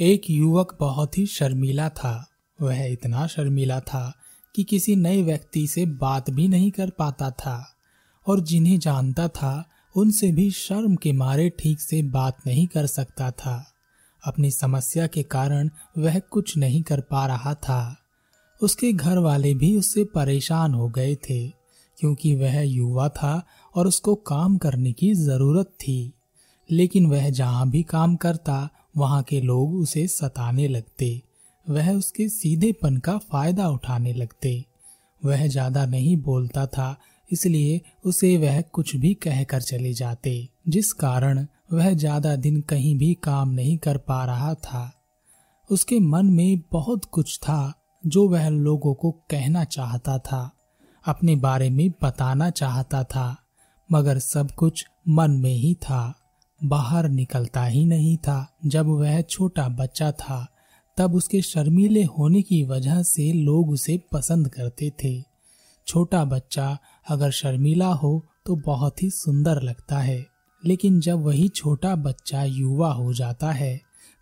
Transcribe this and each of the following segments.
एक युवक बहुत ही शर्मीला था। वह इतना शर्मीला था कि किसी नए व्यक्ति से बात भी नहीं कर पाता था और जिन्हें जानता था, उनसे भी शर्म के मारे ठीक से बात नहीं कर सकता था। अपनी समस्या के कारण वह कुछ नहीं कर पा रहा था। उसके घर वाले भी उससे परेशान हो गए थे, क्योंकि वह युवा था और उसको काम करने की ज़रूरत थी। लेकिन वह जहाँ भी काम करता वहाँ के लोग उसे सताने लगते। वह उसके सीधेपन का फ़ायदा उठाने लगते। वह ज़्यादा नहीं बोलता था, इसलिए उसे वह कुछ भी कहकर चले जाते, जिस कारण वह ज़्यादा दिन कहीं भी काम नहीं कर पा रहा था। उसके मन में बहुत कुछ था, जो वह लोगों को कहना चाहता था, अपने बारे में बताना चाहता था, मगर सब कुछ मन में ही था। बाहर निकलता ही नहीं था। जब वह छोटा बच्चा था, तब उसके शर्मीले होने की वजह से लोग उसे पसंद करते थे। छोटा बच्चा अगर शर्मीला हो तो बहुत ही सुंदर लगता है। लेकिन जब वही छोटा बच्चा युवा हो जाता है,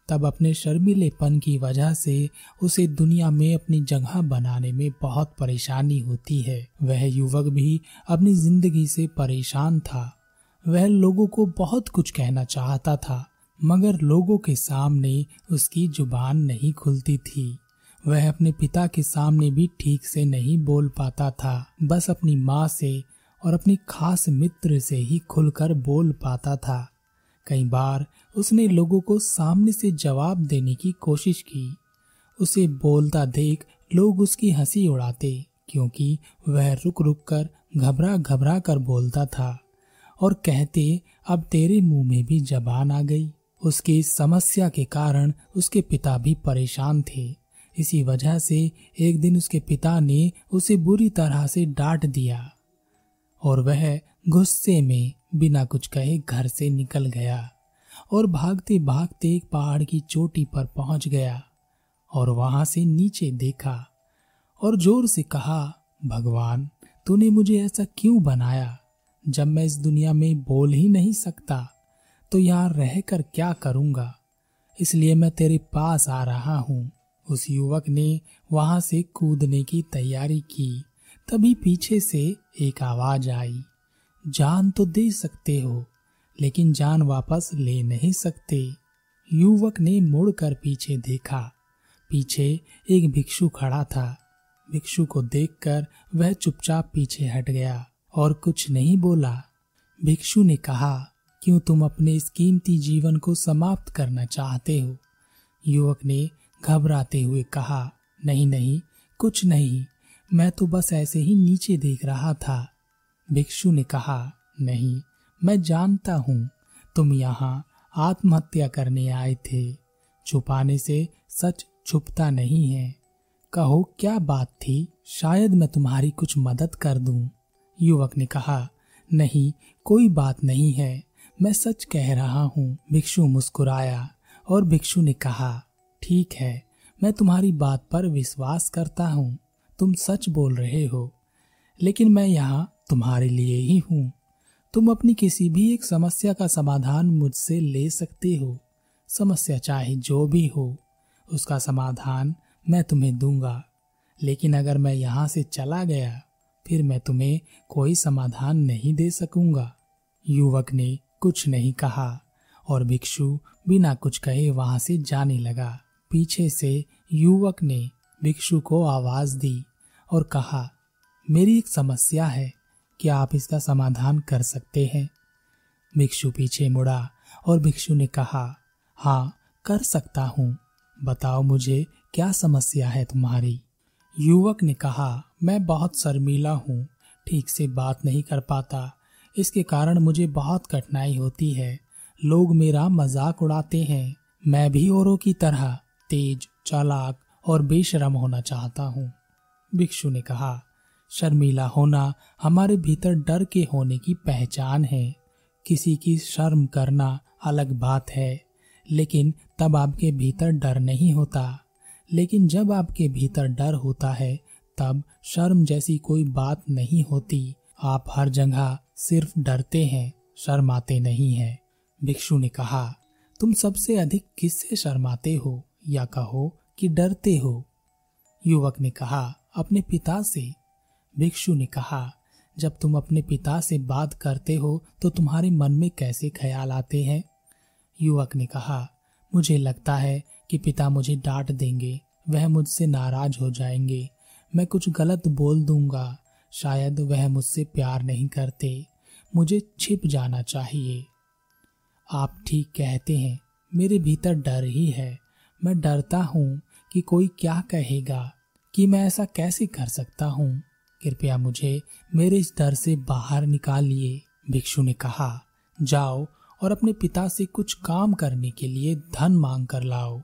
तब अपने शर्मीलेपन की वजह से उसे दुनिया में अपनी जगह बनाने में बहुत परेशानी होती है। वह युवक भी अपनी ज़िंदगी से परेशान था। वह लोगों को बहुत कुछ कहना चाहता था, मगर लोगों के सामने उसकी ज़ुबान नहीं खुलती थी। वह अपने पिता के सामने भी ठीक से नहीं बोल पाता था, बस अपनी माँ से और अपनी खास मित्र से ही खुलकर बोल पाता था। कई बार उसने लोगों को सामने से जवाब देने की कोशिश की। उसे बोलता देख लोग उसकी हँसी उड़ाते, क्योंकि वह रुक रुक कर घबरा घबरा कर बोलता था। और कहते, अब तेरे मुँह में भी जबान आ गई। उसकी समस्या के कारण उसके पिता भी परेशान थे। इसी वजह से एक दिन उसके पिता ने उसे बुरी तरह से डांट दिया और वह गुस्से में बिना कुछ कहे घर से निकल गया और भागते भागते एक पहाड़ की चोटी पर पहुँच गया और वहाँ से नीचे देखा और ज़ोर से कहा, भगवान, तूने मुझे ऐसा क्यों बनाया? जब मैं इस दुनिया में बोल ही नहीं सकता तो यहाँ रहकर क्या करूँगा? इसलिए मैं तेरे पास आ रहा हूँ। उस युवक ने वहाँ से कूदने की तैयारी की। तभी पीछे से एक आवाज़ आई। जान तो दे सकते हो, लेकिन जान वापस ले नहीं सकते। युवक ने मुड़कर पीछे देखा। पीछे एक भिक्षु खड़ा था। भिक्षु को देखकर वह चुपचाप पीछे हट गया। और कुछ नहीं बोला। भिक्षु ने कहा, क्यों तुम अपने इस कीमती जीवन को समाप्त करना चाहते हो? युवक ने घबराते हुए कहा, नहीं नहीं, कुछ नहीं, मैं तो बस ऐसे ही नीचे देख रहा था। भिक्षु ने कहा, नहीं, मैं जानता हूँ, तुम यहाँ आत्महत्या करने आए थे। छुपाने से सच छुपता नहीं है। कहो, क्या बात थी? शायद मैं तुम्हारी कुछ मदद कर दूँ। युवक ने कहा, नहीं, कोई बात नहीं है। मैं सच कह रहा हूँ, भिक्षु मुस्कुराया और भिक्षु ने कहा, ठीक है, मैं तुम्हारी बात पर विश्वास करता हूँ। तुम सच बोल रहे हो, लेकिन मैं यहाँ तुम्हारे लिए ही हूँ। तुम अपनी किसी भी एक समस्या का समाधान मुझसे ले सकते हो। समस्या चाहे जो भी हो, उसका समाधान मैं तुम्हें दूँगा। लेकिन अगर मैं यहाँ से चला गया फिर मैं तुम्हें कोई समाधान नहीं दे सकूँगा। युवक ने कुछ नहीं कहा और भिक्षु बिना कुछ कहे वहाँ से जाने लगा। पीछे से युवक ने भिक्षु को आवाज़ दी और कहा, मेरी एक समस्या है। क्या आप इसका समाधान कर सकते हैं? भिक्षु पीछे मुड़ा और भिक्षु ने कहा हाँ कर सकता हूँ। बताओ मुझे क्या समस्या है तुम्हारी? युवक ने कहा मैं बहुत शर्मीला हूँ, ठीक से बात नहीं कर पाता। इसके कारण मुझे बहुत कठिनाई होती है। लोग मेरा मज़ाक उड़ाते हैं। मैं भी औरों की तरह तेज, चालाक और बेशरम होना चाहता हूँ। भिक्षु ने कहा, शर्मीला होना हमारे भीतर डर के होने की पहचान है। किसी की शर्म करना अलग बात है, लेकिन तब आपके भीतर डर नहीं होता। लेकिन जब आपके भीतर डर होता है तब शर्म जैसी कोई बात नहीं होती। आप हर जगह सिर्फ़ डरते हैं, शर्माते नहीं हैं। भिक्षु ने कहा, तुम सबसे अधिक किससे शर्माते हो या कहो कि डरते हो? युवक ने कहा, अपने पिता से। भिक्षु ने कहा, जब तुम अपने पिता से बात करते हो तो तुम्हारे मन में कैसे ख्याल आते हैं? युवक ने कहा, मुझे लगता है कि पिता मुझे डांट देंगे, वह मुझसे नाराज़ हो जाएँगे। मैं कुछ गलत बोल दूँगा। शायद वह मुझसे प्यार नहीं करते। मुझे छिप जाना चाहिए। आप ठीक कहते हैं। मेरे भीतर डर ही है। मैं डरता हूँ कि कोई क्या कहेगा, कि मैं ऐसा कैसे कर सकता हूँ। कृपया मुझे मेरे इस डर से बाहर निकालिए, भिक्षु ने कहा। जाओ और अपने पिता से कुछ काम करने के लिए धन मांग कर लाओ।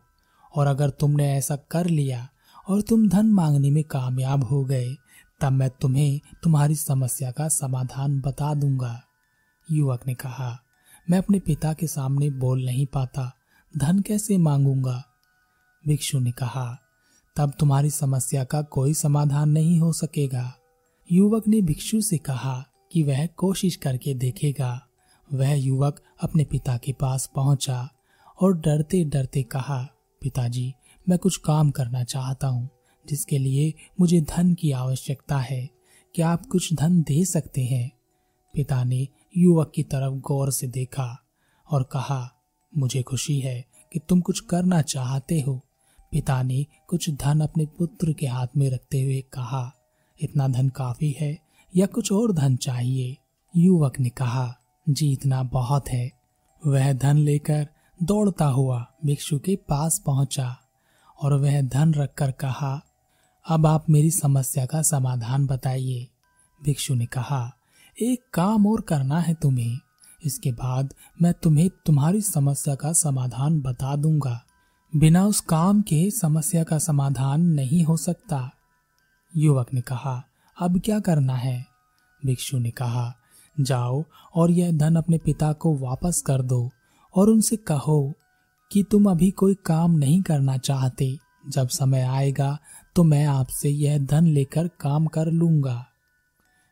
और अगर तुमने ऐसा कर लिया और तुम धन मांगने में कामयाब हो गए, तब मैं तुम्हें तुम्हारी समस्या का समाधान बता दूँगा। युवक ने कहा, मैं अपने पिता के सामने बोल नहीं पाता, धन कैसे मांगूँगा? भिक्षु ने कहा, तब तुम्हारी समस्या का कोई समाधान नहीं हो सकेगा। युवक ने भिक्षु से कहा कि वह कोशिश करके देखेगा। वह युवक अपने पिता के पास पहुँचा और डरते डरते कहा, पिताजी मैं कुछ काम करना चाहता हूँ, जिसके लिए मुझे धन की आवश्यकता है। क्या आप कुछ धन दे सकते हैं? पिता ने युवक की तरफ़ गौर से देखा और कहा, मुझे खुशी है कि तुम कुछ करना चाहते हो। पिता ने कुछ धन अपने पुत्र के हाथ में रखते हुए कहा, इतना धन काफ़ी है या कुछ और धन चाहिए? युवक ने कहा, जी, इतना बहुत है। वह धन लेकर दौड़ता हुआ भिक्षु के पास पहुँचा। और वह धन रखकर कहा, अब आप मेरी समस्या का समाधान बताइए। भिक्षु ने कहा, एक काम और करना है तुम्हें। इसके बाद मैं तुम्हें तुम्हारी समस्या का समाधान बता दूँगा। बिना उस काम के समस्या का समाधान नहीं हो सकता। युवक ने कहा, अब क्या करना है? भिक्षु ने कहा, जाओ और यह धन अपने पिता को वापस कर दो और उनसे कहो कि तुम अभी कोई काम नहीं करना चाहते। जब समय आएगा तो मैं आपसे यह धन लेकर काम कर लूँगा।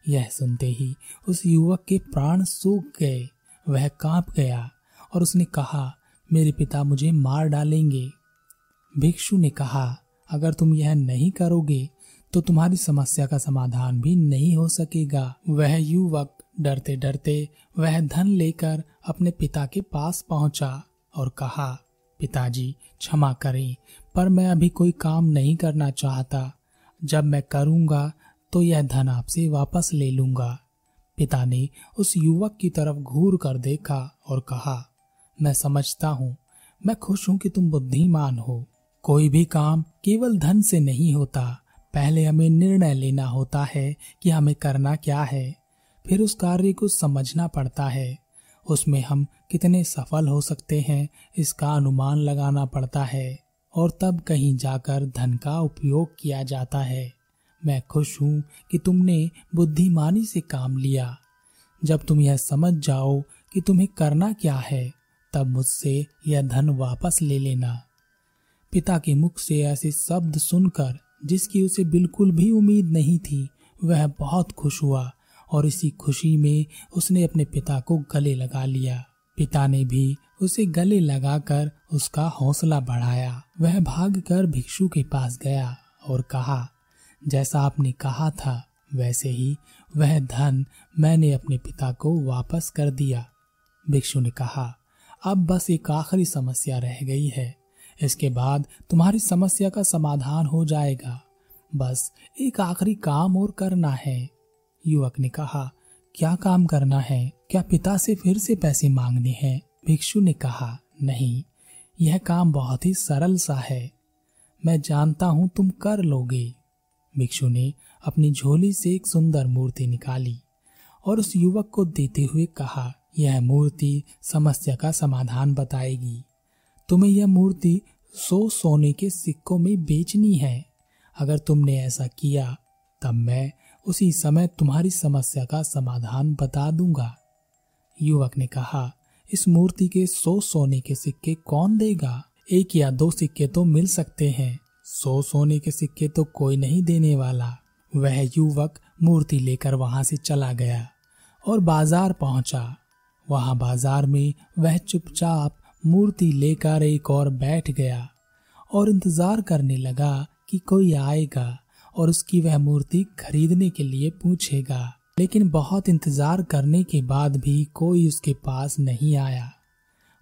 यह सुनते ही उस युवक के प्राण सूख गए। वह काँप गया और उसने कहा, मेरे पिता मुझे मार डालेंगे। भिक्षु ने कहा, अगर तुम यह नहीं करोगे तो तुम्हारी समस्या का समाधान भी नहीं हो सकेगा। वह युवक डरते डरते वह धन लेकर अपने पिता के पास पहुँचा और कहा पिताजी, क्षमा करें, पर मैं अभी कोई काम नहीं करना चाहता। जब मैं करूँगा तो यह धन आपसे वापस ले लूँगा। पिता ने उस युवक की तरफ़ घूर कर देखा और कहा, मैं समझता हूँ, मैं खुश हूँ कि तुम बुद्धिमान हो। कोई भी काम केवल धन से नहीं होता, पहले हमें निर्णय लेना होता है कि हमें करना क्या है। फिर उस कार्य को समझना पड़ता है। उसमें हम कितने सफल हो सकते हैं, इसका अनुमान लगाना पड़ता है। और तब कहीं जाकर धन का उपयोग किया जाता है। मैं खुश हूँ कि तुमने बुद्धिमानी से काम लिया। जब तुम यह समझ जाओ कि तुम्हें करना क्या है, तब मुझसे यह धन वापस ले लेना। पिता के मुख से ऐसे शब्द सुनकर, जिसकी उसे बिल्कुल भी उम्मीद नहीं थी, वह बहुत खुश हुआ। और इसी खुशी में उसने अपने पिता को गले लगा लिया। पिता ने भी उसे गले लगाकर उसका हौसला बढ़ाया। वह भागकर भिक्षु के पास गया और कहा, जैसा आपने कहा था, वैसे ही वह धन मैंने अपने पिता को वापस कर दिया। भिक्षु ने कहा, अब बस एक आखिरी समस्या रह गई है। इसके बाद तुम्हारी समस्या का समाधान हो जाएगा। बस एक आखिरी काम और करना है। युवक ने कहा, क्या काम करना है? क्या पिता से फिर से पैसे मांगने हैं? भिक्षु ने कहा, नहीं, यह काम बहुत ही सरल सा है। मैं जानता हूँ तुम कर लोगे। भिक्षु ने अपनी झोली से एक सुंदर मूर्ति निकाली और उस युवक को देते हुए कहा, यह मूर्ति समस्या का समाधान बताएगी। तुम्हें यह मूर्ति सो सोने के सिक्कों में बेचनी है। अगर तुमने ऐसा किया, तब मैं उसी समय तुम्हारी समस्या का समाधान बता दूँगा। युवक ने कहा, इस मूर्ति के सौ सोने के सिक्के कौन देगा? एक या दो सिक्के तो मिल सकते हैं। सौ सोने के सिक्के तो कोई नहीं देने वाला। वह युवक मूर्ति लेकर वहाँ से चला गया और बाज़ार पहुँचा। वहाँ बाज़ार में वह चुपचाप मूर्ति लेकर एक और बैठ गया और इंतज़ार करने लगा कि कोई आएगा। और उसकी वह मूर्ति खरीदने के लिए पूछेगा। लेकिन बहुत इंतज़ार करने के बाद भी कोई उसके पास नहीं आया।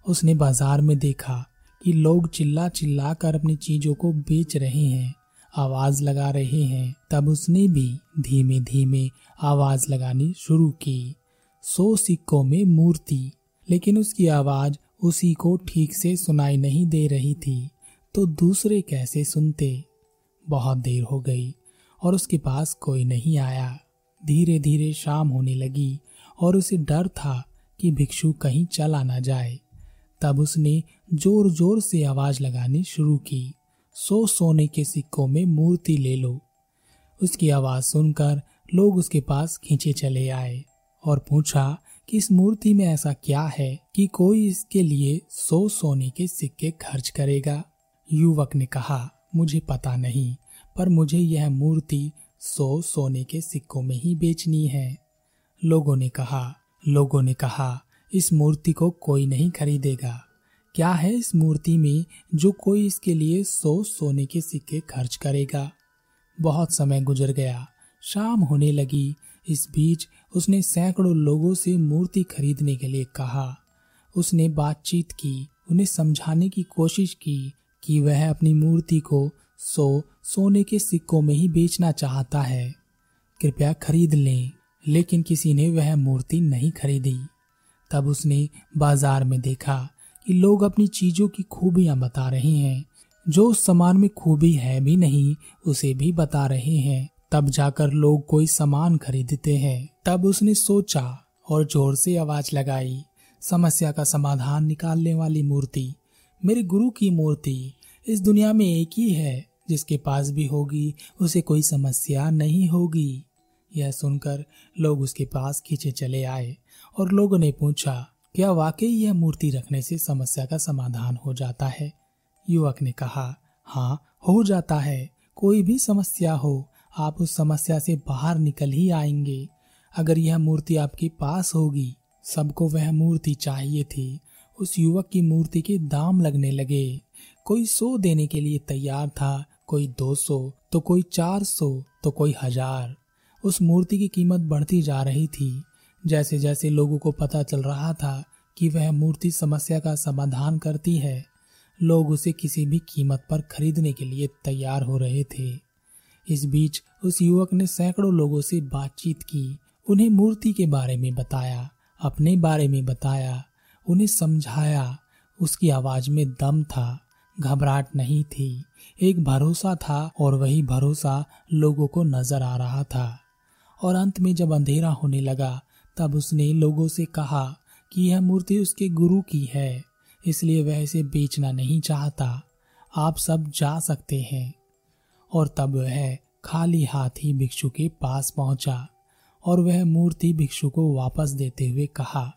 उसने बाज़ार में देखा कि लोग चिल्ला चिल्ला कर अपनी चीज़ों को बेच रहे हैं, आवाज़ लगा रहे हैं। तब उसने भी धीमे धीमे आवाज़ लगानी शुरू की। सौ सिक्कों में मूर्ति, लेकिन उसकी आवाज़ उसी को ठीक से सुनाई नहीं दे रही थी। तो दूसरे कैसे सुनते? बहुत देर हो गई और उसके पास कोई नहीं आया। धीरे धीरे शाम होने लगी और उसे डर था कि भिक्षु कहीं चला ना जाए। तब उसने ज़ोर ज़ोर से आवाज़ लगानी शुरू की। सो सोने के सिक्कों में मूर्ति ले लो। उसकी आवाज़ सुनकर लोग उसके पास खींचे चले आए और पूछा कि इस मूर्ति में ऐसा क्या है कि कोई इसके लिए सो सोने के सिक्के खर्च करेगा? युवक ने कहा मुझे पता नहीं, पर मुझे यह मूर्ति सो सोने के सिक्कों में ही बेचनी है। लोगों ने कहा, लोगों ने कहा, इस मूर्ति को कोई नहीं खरीदेगा। क्या है इस मूर्ति में जो कोई इसके लिए सौ सोने के सिक्के खर्च करेगा? बहुत समय गुजर गया। शाम होने लगी। इस बीच उसने सैकड़ों लोगों से मूर्ति खरीदने के लिए कहा। उसने बातचीत की, उन्हें समझाने की कोशिश की कि वह अपनी मूर्ति को सो, सोने के सिक्कों में ही बेचना चाहता है। कृपया खरीद लें, लेकिन किसी ने वह मूर्ति नहीं खरीदी। तब उसने बाज़ार में देखा कि लोग अपनी चीज़ों की खूबियाँ बता रहे हैं। जो उस सामान में खूबी है भी नहीं, उसे भी बता रहे हैं। तब जाकर लोग कोई सामान खरीदते हैं। तब उसने सोचा और ज़ोर से आवाज़ लगाई, समस्या का समाधान निकालने वाली मूर्ति। मेरे गुरु की मूर्ति इस दुनिया में एक ही है, जिसके पास भी होगी, उसे कोई समस्या नहीं होगी। यह सुनकर लोग उसके पास खींचे चले आए और लोगों ने पूछा, क्या वाकई यह मूर्ति रखने से समस्या का समाधान हो जाता है? युवक ने कहा हाँ हो जाता है। कोई भी समस्या हो, आप उस समस्या से बाहर निकल ही आएँगे। अगर यह मूर्ति आपके पास होगी, सबको वह मूर्ति चाहिए थी। उस युवक की मूर्ति के दाम लगने लगे। कोई सौ देने के लिए तैयार था, कोई दो सौ तो कोई चार सौ तो कोई हज़ार। उस मूर्ति की कीमत बढ़ती जा रही थी। जैसे जैसे लोगों को पता चल रहा था कि वह मूर्ति समस्या का समाधान करती है, लोग उसे किसी भी कीमत पर खरीदने के लिए तैयार हो रहे थे। इस बीच उस युवक ने सैकड़ों लोगों से बातचीत की। उन्हें मूर्ति के बारे में बताया, अपने बारे में बताया उन्हें समझाया। उसकी आवाज़ में दम था, घबराहट नहीं थी। एक भरोसा था और वही भरोसा लोगों को नज़र आ रहा था। और अंत में जब अंधेरा होने लगा, तब उसने लोगों से कहा कि यह मूर्ति उसके गुरु की है, इसलिए वह इसे बेचना नहीं चाहता। आप सब जा सकते हैं। और तब वह खाली हाथ ही भिक्षु के पास पहुँचा और वह मूर्ति भिक्षु को वापस देते हुए कहा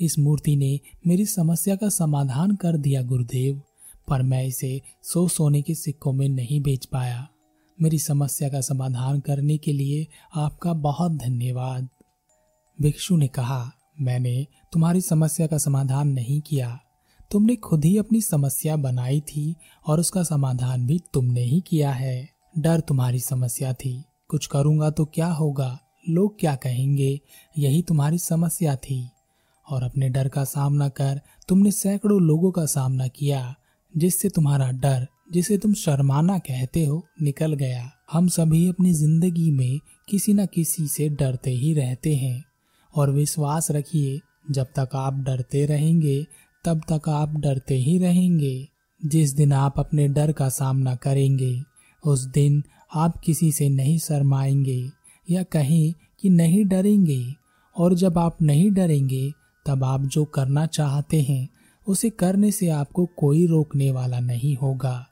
इस मूर्ति ने मेरी समस्या का समाधान कर दिया, गुरुदेव। पर मैं इसे सो सोने के सिक्कों में नहीं बेच पाया। मेरी समस्या का समाधान करने के लिए आपका बहुत धन्यवाद। भिक्षु ने कहा, मैंने तुम्हारी समस्या का समाधान नहीं किया। तुमने खुद ही अपनी समस्या बनाई थी और उसका समाधान भी तुमने ही किया है। डर तुम्हारी समस्या थी। कुछ करूँगा तो क्या होगा? लोग क्या कहेंगे? यही तुम्हारी समस्या थी। और अपने डर का सामना कर तुमने सैकड़ों लोगों का सामना किया, जिससे तुम्हारा डर, जिसे तुम शर्माना कहते हो, निकल गया। हम सभी अपनी ज़िंदगी में किसी न किसी से डरते ही रहते हैं। और विश्वास रखिए, जब तक आप डरते रहेंगे, तब तक आप डरते ही रहेंगे। जिस दिन आप अपने डर का सामना करेंगे, उस दिन आप किसी से नहीं शर्माएँगे या कहें कि नहीं डरेंगे। और जब आप नहीं डरेंगे तब आप जो करना चाहते हैं, उसे करने से आपको कोई रोकने वाला नहीं होगा।